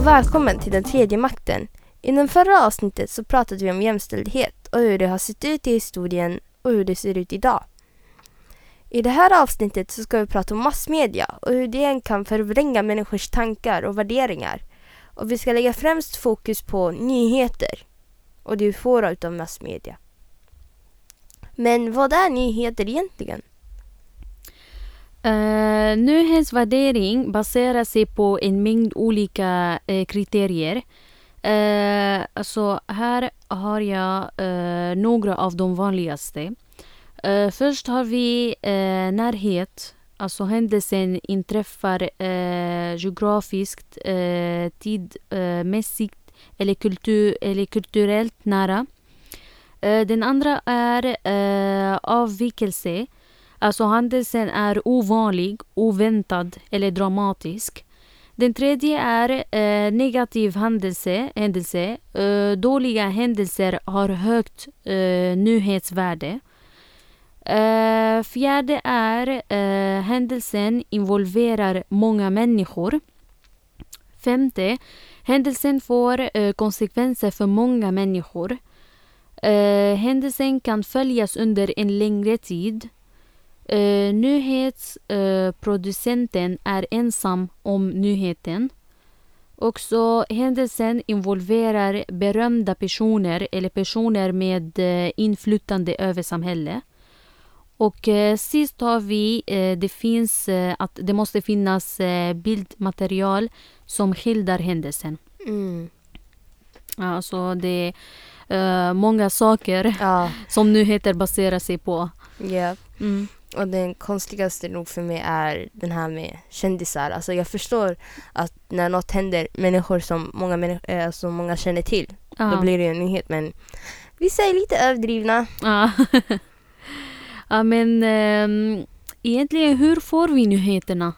och välkommen till den tredje makten. I den förra avsnittet så pratade vi om jämställdhet och hur det har sett ut i historien och hur det ser ut idag. I det här avsnittet så ska vi prata om massmedia och hur det kan förvränga människors tankar och värderingar. Och vi ska lägga främst fokus på nyheter och det vi får av massmedia. Men vad är nyheter egentligen? Eh, uh, nyhetsvärdering baserar sig på en mängd olika uh, kriterier. Uh, så här har jag uh, några av de vanligaste. först har vi närhet. Alltså händelsen inträffar geografiskt, tidmässigt eller, kultur, eller kulturellt nära. den andra är avvikelse. Alltså händelsen är ovanlig, oväntad eller dramatisk. Den tredje är eh, negativ händelse. händelse. Eh, dåliga händelser har högt eh, nyhetsvärde. Eh, fjärde är eh, händelsen involverar många människor. Femte, händelsen får eh, konsekvenser för många människor. Eh, händelsen kan följas under en längre tid. Uh, nyhetsproducenten är ensam om nyheten. Också händelsen involverar berömda personer eller personer med uh, inflytande över samhället. Och uh, sist har vi, det finns att det måste finnas bildmaterial som skildrar händelsen. Mm. Alltså det är många saker ja. som nyheter baserar sig på. Yeah. Mm. Och den konstigaste nog för mig är den här med kändisar. Alltså jag förstår att när något händer, människor som många, människor, äh, alltså många känner till, ja. då blir det en nyhet. Men vissa är lite överdrivna. Ja, ja men ähm, egentligen hur får vi nyheterna?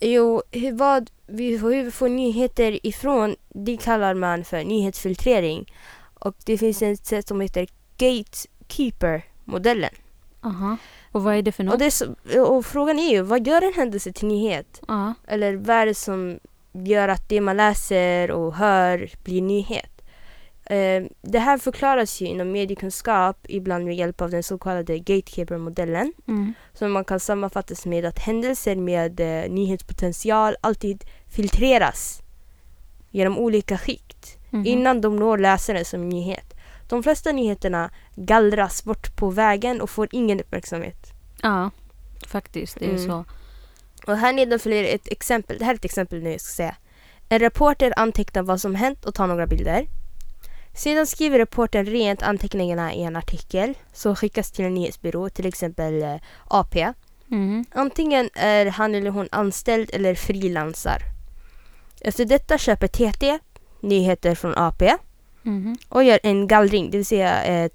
Jo, hur, vad vi, hur vi får nyheter ifrån, det kallar man för nyhetsfiltrering. Och det finns ett sätt som heter Gatekeeper-modellen. Aha. Och vad är det för något? Och, det så, och frågan är ju, vad gör en händelse till nyhet? Uh. Eller vad är det som gör att det man läser och hör blir nyhet? Uh, det här förklaras ju inom mediekunskap ibland med hjälp av den så kallade gatekeeper-modellen. Mm. Som man kan sammanfattas med att händelser med uh, nyhetspotential alltid filtreras genom olika skikt mm. innan de når läsaren som nyhet. De flesta nyheterna gallras bort på vägen och får ingen uppmärksamhet. Ja, faktiskt. Det är mm. så. Och här nedanför är ett exempel. Det här är ett exempel nu jag ska säga. En reporter antecknar vad som hänt och tar några bilder. Sedan skriver reportern rent anteckningarna i en artikel som skickas till en nyhetsbyrå, till exempel eh, AP. Mm. Antingen är han eller hon anställd eller frilansar. Efter detta köper TT nyheter från AP Mm. Och gör en gallring, det vill säga eh,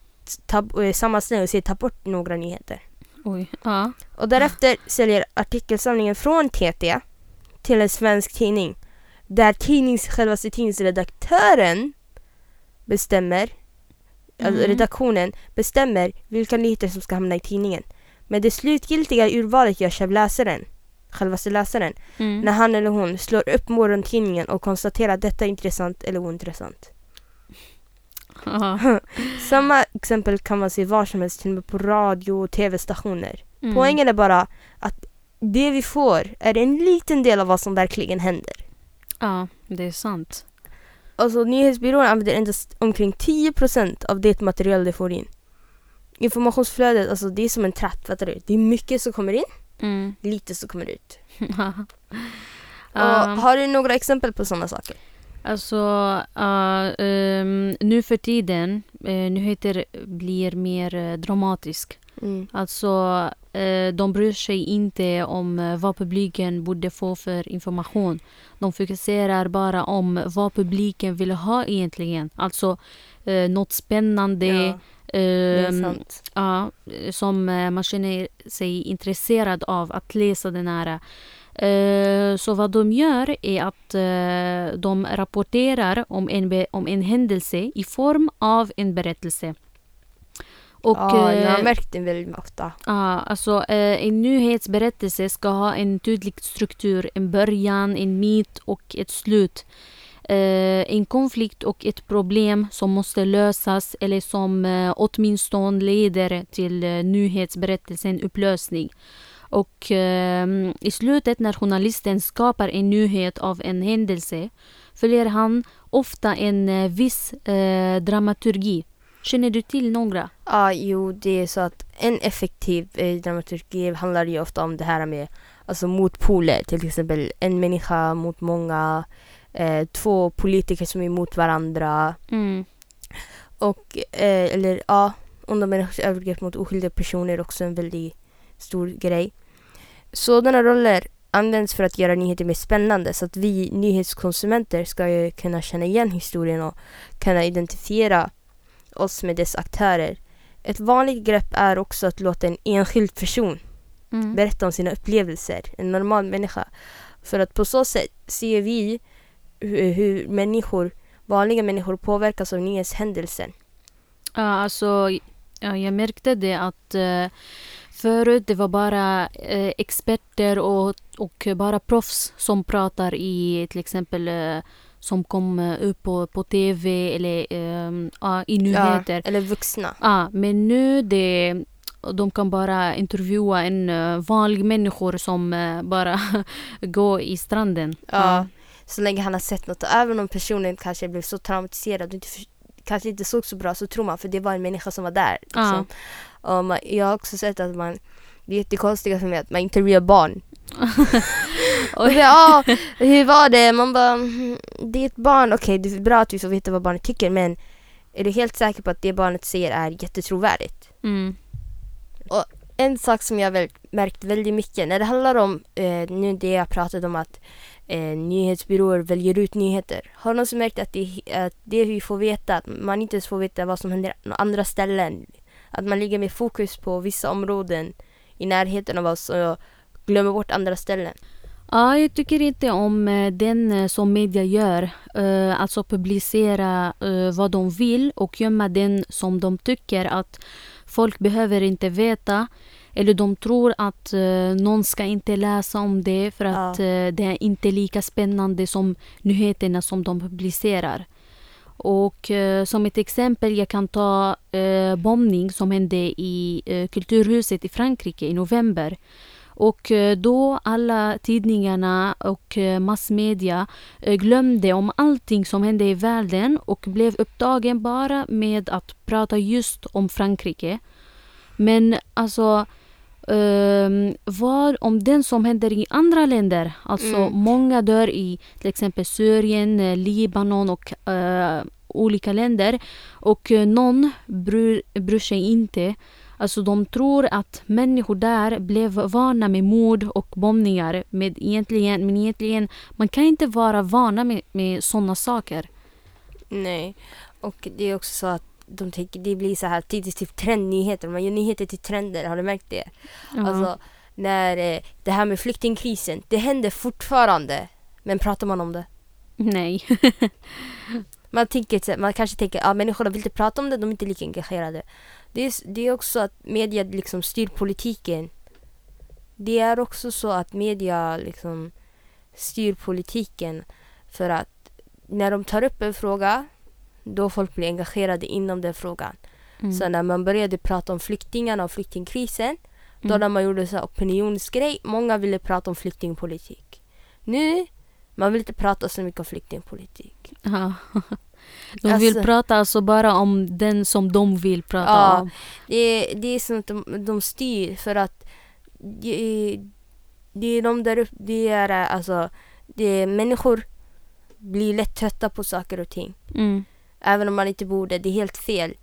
tab- eh, sammanställa och ta bort några nyheter. Oj, ja. Och därefter säljer artikelsamlingen från TT till en svensk tidning. Där tidnings, självaste tidningsredaktören bestämmer, mm. alltså redaktionen bestämmer vilka nyheter som ska hamna i tidningen. Men det slutgiltiga urvalet görs av läsaren, självaste läsaren, mm. när han eller hon slår upp morgontidningen och konstaterar att detta är intressant eller ointressant. Samma exempel kan man se var som helst, till och med på radio och tv-stationer. Mm. Poängen är bara att det vi får är en liten del av vad som verkligen händer. Ja, det är sant. Alltså nyhetsbyrån använder endast omkring 10% av det material de får in. Informationsflödet, alltså det är som en tratt, fattar du? Det är mycket som kommer in, mm. lite som kommer ut. um. har du några exempel på sådana saker? Alltså, uh, um, nu för tiden, uh, nyheter blir mer uh, dramatisk. Mm. Alltså, uh, de bryr sig inte om vad publiken borde få för information. De fokuserar bara om vad publiken vill ha egentligen. Alltså, uh, något spännande. Ja. Uh, ja, som man känner sig intresserad av att läsa den här Eh, så vad de gör är att uh, de rapporterar om en, om en händelse i form av en berättelse. Och, ja, jag har eh, märkt det väldigt ofta. Ja, alltså en nyhetsberättelse ska ha en tydlig struktur, en början, en mitt och ett slut. eh, en konflikt och ett problem som måste lösas eller som eh, åtminstone leder till eh, nyhetsberättelsen upplösning. Och eh, i slutet när journalisten skapar en nyhet av en händelse följer han ofta en eh, viss eh, dramaturgi. Känner du till några? Ja, jo, det är så att en effektiv eh, dramaturgi handlar ju ofta om det här med alltså motpoler, till exempel en människa mot många, eh, två politiker som är emot varandra Mm. och, eh, eller ja, onda människors övergrepp mot oskyldiga personer är också en väldigt stor grej. Sådana roller används för att göra nyheter mer spännande så att vi nyhetskonsumenter ska kunna känna igen historien och kunna identifiera oss med dess aktörer. Ett vanligt grepp är också att låta en enskild person Mm. berätta om sina upplevelser, en normal människa. För att på så sätt ser vi hur, hur människor, vanliga människor påverkas av nyhetshändelsen. Ja, alltså, ja, jag märkte det att eh, förut det var bara eh, experter och, och bara proffs som pratar i till exempel eh, som kom eh, upp på, på tv eller eh, ja, i nyheter. Ja, eller vuxna. Ja, men nu det, de kan bara intervjua en eh, vanlig människor som eh, bara går i stranden. Ja. Så länge han har sett något. Även om personen kanske blev så traumatiserad och inte, kanske inte såg så bra så tror man för det var en människa som var där. Liksom. Och man, jag har också sett att man det är jättekonstiga för mig att man intervjuar barn. och det, ja, hur var det? Man bara, "Mm, det är ett barn, okej det är bra att vi får veta vad barnet tycker men är du helt säker på att det barnet säger är jättetrovärdigt? Mm. En sak som jag väl märkt väldigt mycket när det handlar om eh, nu det jag pratat om att eh, nyhetsbyråer väljer ut nyheter. Har någon som märkt att det, att det vi får veta, att man inte ens får veta vad som händer på andra ställen. Att man lägger mer fokus på vissa områden i närheten av oss och glömmer bort andra ställen. Ja, jag tycker inte om eh, den eh, som media gör. Eh, alltså publicera vad de vill och gömma den som de tycker att folk behöver inte veta. Eller de tror att någon ska inte läsa om det för att Ja. det är inte lika spännande som nyheterna som de publicerar. Och eh, som ett exempel jag kan ta eh, bombning som hände i eh, Kulturhuset i Frankrike i november. Och eh, då alla tidningarna och eh, massmedia eh, glömde om allting som hände i världen och blev upptagen bara med att prata just om Frankrike. Men alltså ehm, vad om den som händer i andra länder? Alltså Mm. många dör i till exempel Syrien, eh, Libanon och eh, olika länder och eh, någon bryr, bryr sig inte. Alltså de tror att människor där blev vana med mord och bombningar. Med egentligen, men egentligen, man kan inte vara vana med, med sådana saker. Nej, och det är också så att de tänker, det blir så här tidigt typ trendnyheter. Man gör nyheter till trender, har du märkt det? Ja. Alltså när eh, det här med flyktingkrisen, det händer fortfarande. Men pratar man om det? Nej. Man, tänker, man kanske tänker att ah, människorna vill inte prata om det, de är inte lika engagerade. Det är, det är också att media liksom styr politiken. Det är också så att media liksom styr politiken för att när de tar upp en fråga då folk blir engagerade inom den frågan. Mm. Så när man började prata om flyktingarna och flyktingkrisen då Mm. när man gjorde så opinionsgrej, många ville prata om flyktingpolitik. Nu, man vill inte prata så mycket om flyktingpolitik. Ja. De vill Alltså- prata alltså bara om den som de vill prata Ja. om. Det det är att de, de styr för att det är, det är de där uppe, det är alltså, det är människor blir lätt trötta på saker och ting. Mm. Även om man inte borde, det är helt fel.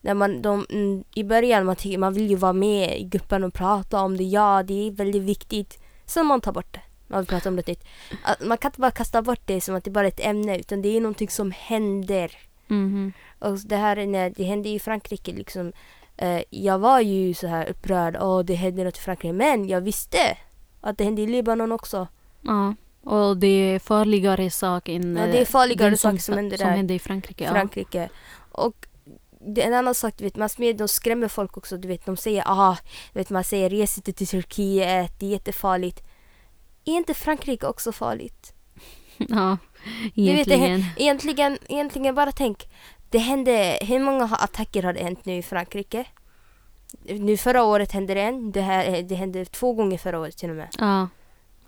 När man, de, mm, I början man, tycker, man vill ju vara med i gruppen och prata om det, ja det är väldigt viktigt. Sen man tar bort det. Man vill prata om det nytt. Att Man kan inte bara kasta bort det som att det bara är ett ämne utan det är någonting som händer. Mhm. Och det här är när det hände i Frankrike liksom. Eh, jag var ju så här upprörd. Åh, det hände något i Frankrike. Men jag visste att det hände i Libanon också. Ja. Och det är farligare sak än Ja, det är farligare saker som händer som där. hände i Frankrike. Ja. Frankrike. Och det är en annan sak, du vet, massmedia de skrämmer folk också. Du vet, de säger ah, du vet, man säger res inte till Turkiet, det är jättefarligt. Är inte Frankrike också farligt? Ja, Du vet, det, egentligen. egentligen, egentligen bara tänk. Det hände, hur många attacker har det hänt nu i Frankrike? Nu förra året hände det en. Det, här, det hände två gånger förra året till och med. Ja.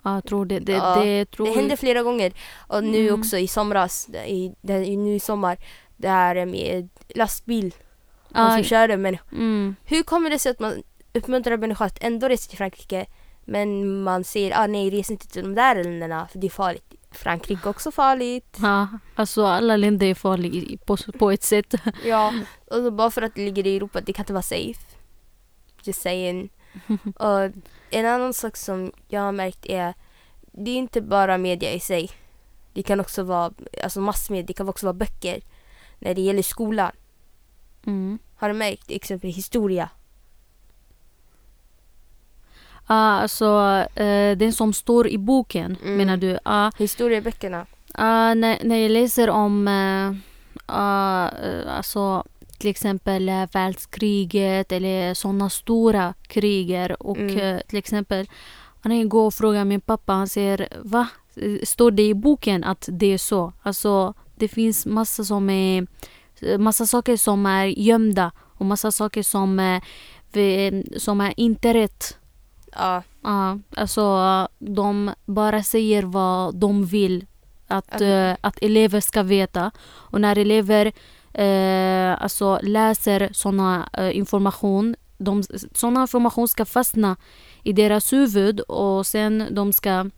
Ja, jag tror det. Det, Ja, det, tror... Det hände flera gånger. Och nu Mm. också i somras, i, i, nu i sommar. Det här med lastbil. Ja, som körde människor. mm, Hur kommer det sig att man uppmuntrar människor att ändå resa till Frankrike men man säger ah, nej, res inte till de där länderna för det är farligt. Frankrike är också farligt. ja, alltså alla länder är farliga på, på ett sätt. Ja, och bara för att det ligger i Europa, det kan inte vara safe. Just saying. och en annan sak som jag har märkt är, det är inte bara media i sig. Det kan också vara, alltså massmedia, det kan också vara böcker. När det gäller skolan. Mm. Har du märkt? Exempel historia. Ja, alltså eh, den som står i boken Mm. menar du? Ja, Historieböckerna. Ja, när, när jag läser om uh, alltså, till exempel uh, världskriget eller sådana stora kriger och Mm. eh, till exempel när jag går och frågar min pappa, han säger va? Står det i boken att det är så? Alltså det finns massa som är massa saker som är gömda och massa saker som, eh, som är inte rätt. Ja, Ja, alltså de bara säger vad de vill att, eh, att elever ska veta. Och när elever eh, alltså läser såna eh, information, de, såna information ska fastna i deras huvud och sen de ska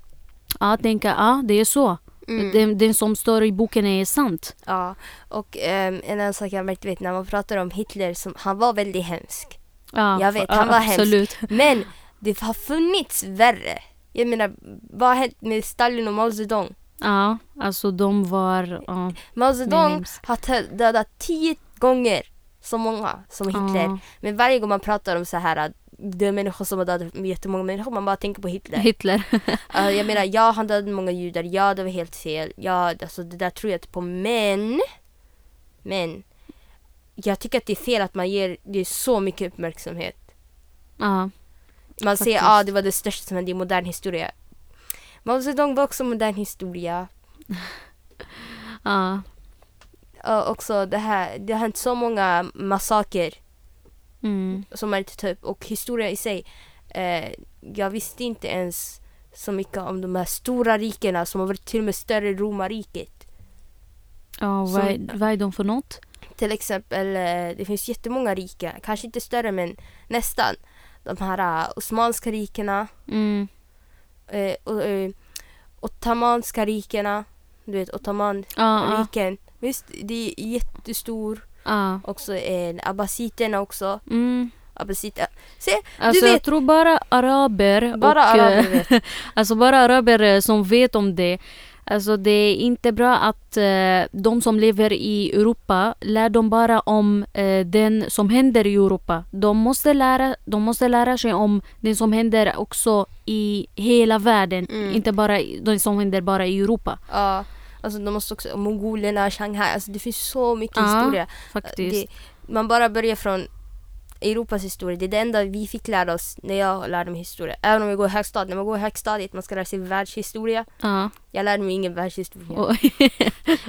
ja, tänka ja, ah, det är så. mm. Den, den som står i boken är sant. ja. Och ehm, en annan sak jag har märkt, du vet, när man pratar om Hitler, som, han var väldigt hemsk. Ja, Jag vet, ja, han var hemsk. absolut. Men det har funnits värre. Jag menar, vad har hänt med Stalin och Mao Zedong? Ja, alltså de var... Ja, Mao Zedong har dödat tio gånger så många som Hitler. Ja. Men varje gång man pratar om så här att det är människor som har dödat jättemånga människor, man bara tänker på Hitler. Hitler. Uh, jag menar, ja han dödade många judar, ja det var helt fel, ja alltså det där tror jag inte på, men Men Jag tycker att det är fel att man ger det så mycket uppmärksamhet. ja. Man säger Faktiskt. att ah, det var det största som hände i modern historia. Mao Zedong var också modern historia. ja. Och också det här, det har hänt så många massaker Mm. som tar upp. Och historia i sig, eh, jag visste inte ens så mycket om de här stora rikena som har varit till och med större än romarriket. Ja, Som- vad, är, vad är de för något? Till exempel, eh, det finns jättemånga riken, kanske inte större men nästan. De här uh, Osmanska rikena, Mm. Eh, och, eh, Ottomanska rikena, du vet. Ottomanriken. Visst, det är jättestor. ja. Också eh, abbasiterna också. Mm. Abbasiter. Se, Alltså vet- jag tror bara araber bara och, eh, araber vet. Alltså bara araber eh, som vet om det. Alltså det är inte bra att eh, de som lever i Europa lär dem bara om eh, den som händer i Europa. De måste, lära, de måste lära sig om det som händer också i hela världen. Mm. Inte bara det som händer bara i Europa. Ja, alltså de måste också, mongolerna, Shanghai, alltså det finns så mycket Ja, historia. Faktiskt. Det, man bara börjar från Europas historia. Det är det enda vi fick lära oss när jag lärde mig historia. Även om jag går i högstadiet. När man går i högstadiet man ska lära sig världshistoria. Ja. Jag lärde mig ingen världshistoria. Oj.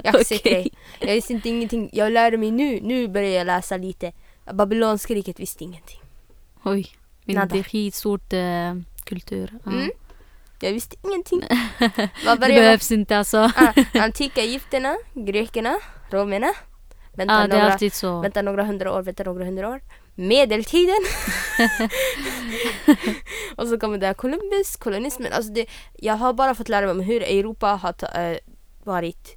jag dig. Jag visste inte ingenting. Jag lärde mig nu. Nu börjar jag läsa lite. Babylonska riket visste ingenting. Oj. Men Nada. det är skitstort eh, kultur. Ja. Mm. Jag visste ingenting. Det behövs inte alltså. ah, Antika Egypterna, grekerna, romerna. Vänta, är några, vänta några hundra år, vänta några hundra år. Medeltiden. och så kommer det här Columbus, kolonismen. Alltså det, jag har bara fått lära mig om hur Europa har ta, eh, varit,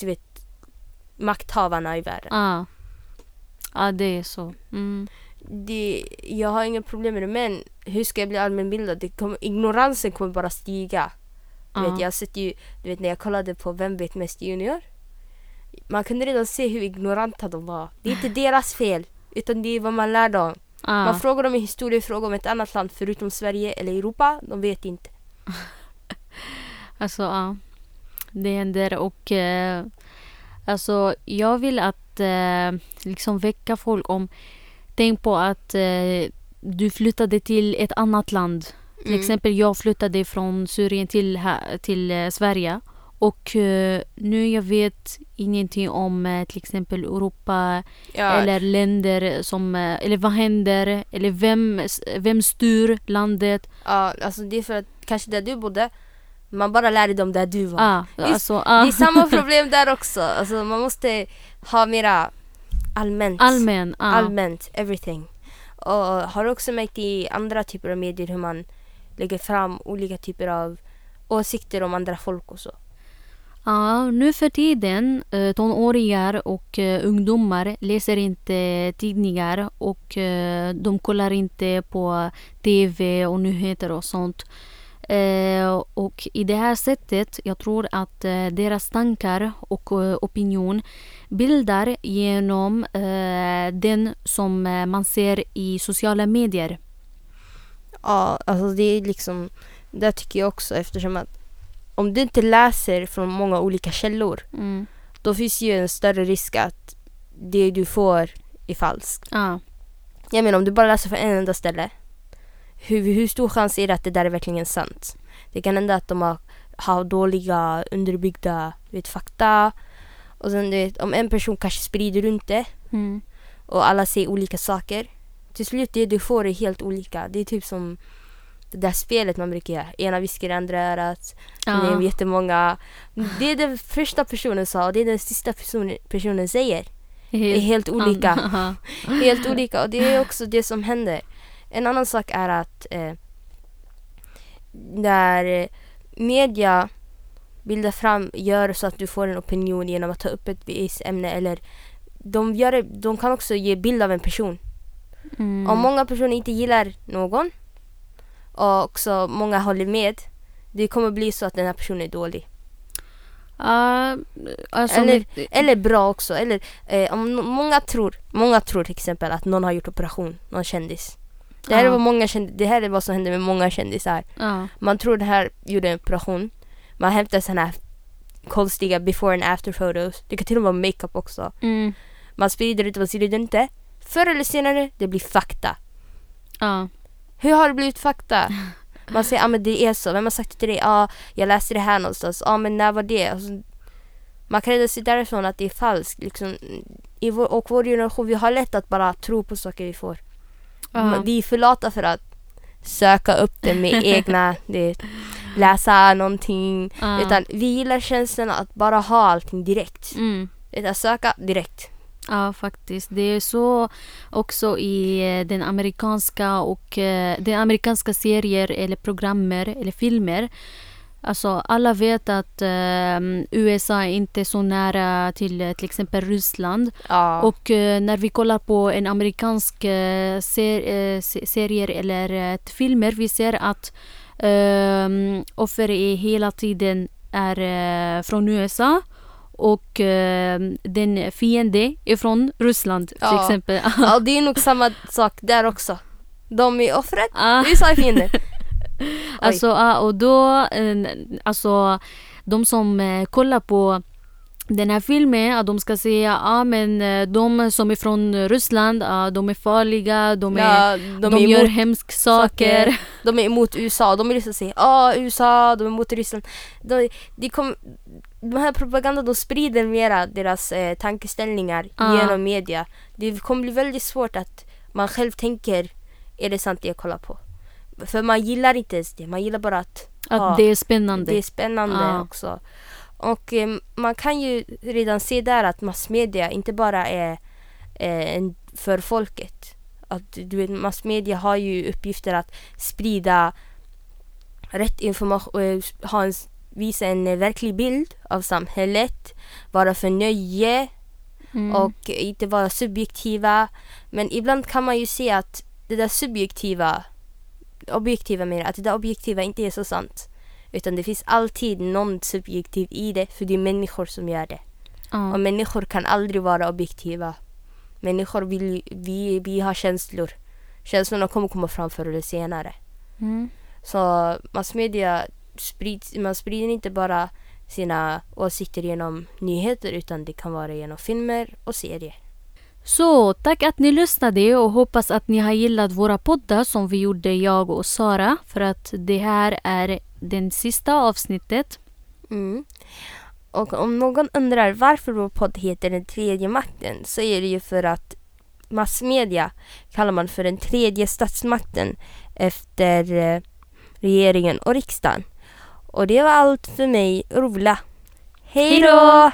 du vet, makthavarna i världen. Ja. Ja, det är så. Mm. Det, jag har inga problem med det, men hur ska jag bli allmänbildad? Det kommer, ignoransen kommer bara stiga. Du vet, jag sett ju, du vet när jag kollade på Vem vet mest junior? Man kunde redan se hur ignoranta de var. Det är inte deras fel, utan det är vad man lär dem. Ja. Man frågar dem en historiefråga om ett annat land förutom Sverige eller Europa, de vet inte. Alltså, ja. Det händer och eh, alltså jag vill att eh, liksom väcka folk om Tänk på att eh, du flyttade till ett annat land. Till Mm. exempel jag flyttade från Syrien till, här, till eh, Sverige. Och eh, nu jag vet ingenting om eh, till exempel Europa Ja, eller länder som, eh, eller vad händer, eller vem, vem styr landet. ja, alltså det är för att kanske där du bodde, man bara lärde dem där du var. Ah, Just- alltså, ah. Det är samma problem där också. Alltså man måste ha mera allmänt. Allmän. Ah. Allmänt, everything. Och har också märkt i andra typer av medier hur man lägger fram olika typer av åsikter om andra folk och så. Ja, nu för tiden, eh, tonåringar och eh, ungdomar läser inte eh, tidningar och de kollar inte på TV och nyheter och sånt. Och i det här sättet, jag tror att deras tankar och opinion bildar genom den som man ser i sociala medier. Ja, alltså det är liksom, där tycker jag också eftersom att om du inte läser från många olika källor Mm. då finns ju en större risk att det du får är falskt. Ja. Jag menar om du bara läser från en enda ställe hur, hur stor chans är det att det där är verkligen sant? Det kan hända att de har, har dåliga underbyggda vet, fakta och sen du vet, om en person kanske sprider runt det Mm. och alla säger olika saker. Till slut det du får är helt olika. Det är typ som det där spelet man brukar göra. Ena viskar i andra örat. Det är Ja. jättemånga. Det är den första personen sa och det är den sista personen, personen säger. Det är helt olika. Helt olika och det är också det som händer. En annan sak är att eh, eh, media bildar fram, gör så att du får en opinion genom att ta upp ett visst ämne eller de, gör de kan också ge bild av en person. Mm. Om många personer inte gillar någon och också många håller med det kommer bli så att den här personen är dålig. Ja, alltså Eller- med- Eller bra också. Eller, eh, om många, tror, många tror till exempel att någon har gjort operation, någon kändis. Det här, är Ja. vad många känd- det här är vad som händer med många kändisar. ja. Man tror det här gjorde en operation. Man hämtar såna här konstiga before and after photos. Det kan till och med vara makeup också. Mm. Man sprider det, man sprider inte. Förr eller senare, det blir fakta. Ja. Hur har det blivit fakta? Man säger, ja ah, men det är så. Vem har sagt det till dig? Ja, ah, jag läste det här någonstans. Ja, ah, men när var det? Och så, man kan redan se därifrån att det är falskt. Liksom, i vår, och vår generation, vi har lätt att bara tro på saker vi får. Ja. Vi är för lata för att söka upp det med egna, det, läsa någonting. Ja. Utan vi gillar känslan att bara ha allting direkt. Mm. Utan söka direkt. Ja, faktiskt. Det är så också i eh, den amerikanska och eh, den amerikanska serier eller programmer eller filmer. Alltså alla vet att eh, USA är inte så nära till eh, till exempel Ryssland. Ja. Och eh, när vi kollar på en amerikansk eh, ser, se- serier eller filmer, vi ser att offer är hela tiden är från USA och eh, den fiende är från Ryssland till Ja. exempel. ja, det är nog samma sak där också. De är offret, Ah. vi är fienden. Alltså, ja, och då, eh, alltså de som eh, kollar på den här filmen, ja, de ska säga ja men eh, de som är från Ryssland, ja, de är farliga, de, är, Ja, de, är gör hemska saker. saker. De är emot USA. De vill liksom säga ah USA, de är emot Ryssland. De, de, kom, de här propagandan de sprider mera deras eh, tankeställningar Ah. genom media. Det kommer bli väldigt svårt att man själv tänker är det sant det jag kollar på? För man gillar inte ens det. Man gillar bara att Att ha- det är spännande. det är spännande Ah. också. Och eh, man kan ju redan se där att massmedia inte bara är eh, för folket. Att du vet, massmedia har ju uppgifter att sprida rätt information, eh, ha en, visa en eh, verklig bild av samhället, vara för nöje Mm. och inte vara subjektiva. Men ibland kan man ju se att det där subjektiva, objektiva mer, att det där objektiva inte är så sant. Utan det finns alltid någon subjektiv i det, för det är människor som gör det. Ja. Och människor kan aldrig vara objektiva. Människor vill, vi, vi har känslor. Känslorna kommer komma fram förr eller senare. Mm. Så massmedia sprids, man sprider inte bara sina åsikter genom nyheter utan det kan vara genom filmer och serier. Så tack att ni lyssnade och hoppas att ni har gillat våra poddar som vi gjorde jag och Sara för att det här är den sista avsnittet. Mm. Och om någon undrar varför vår podd heter Den tredje makten så är det ju för att massmedia kallar man för den tredje statsmakten efter eh, regeringen och riksdagen. Och det var allt för mig, Ola. Hej då!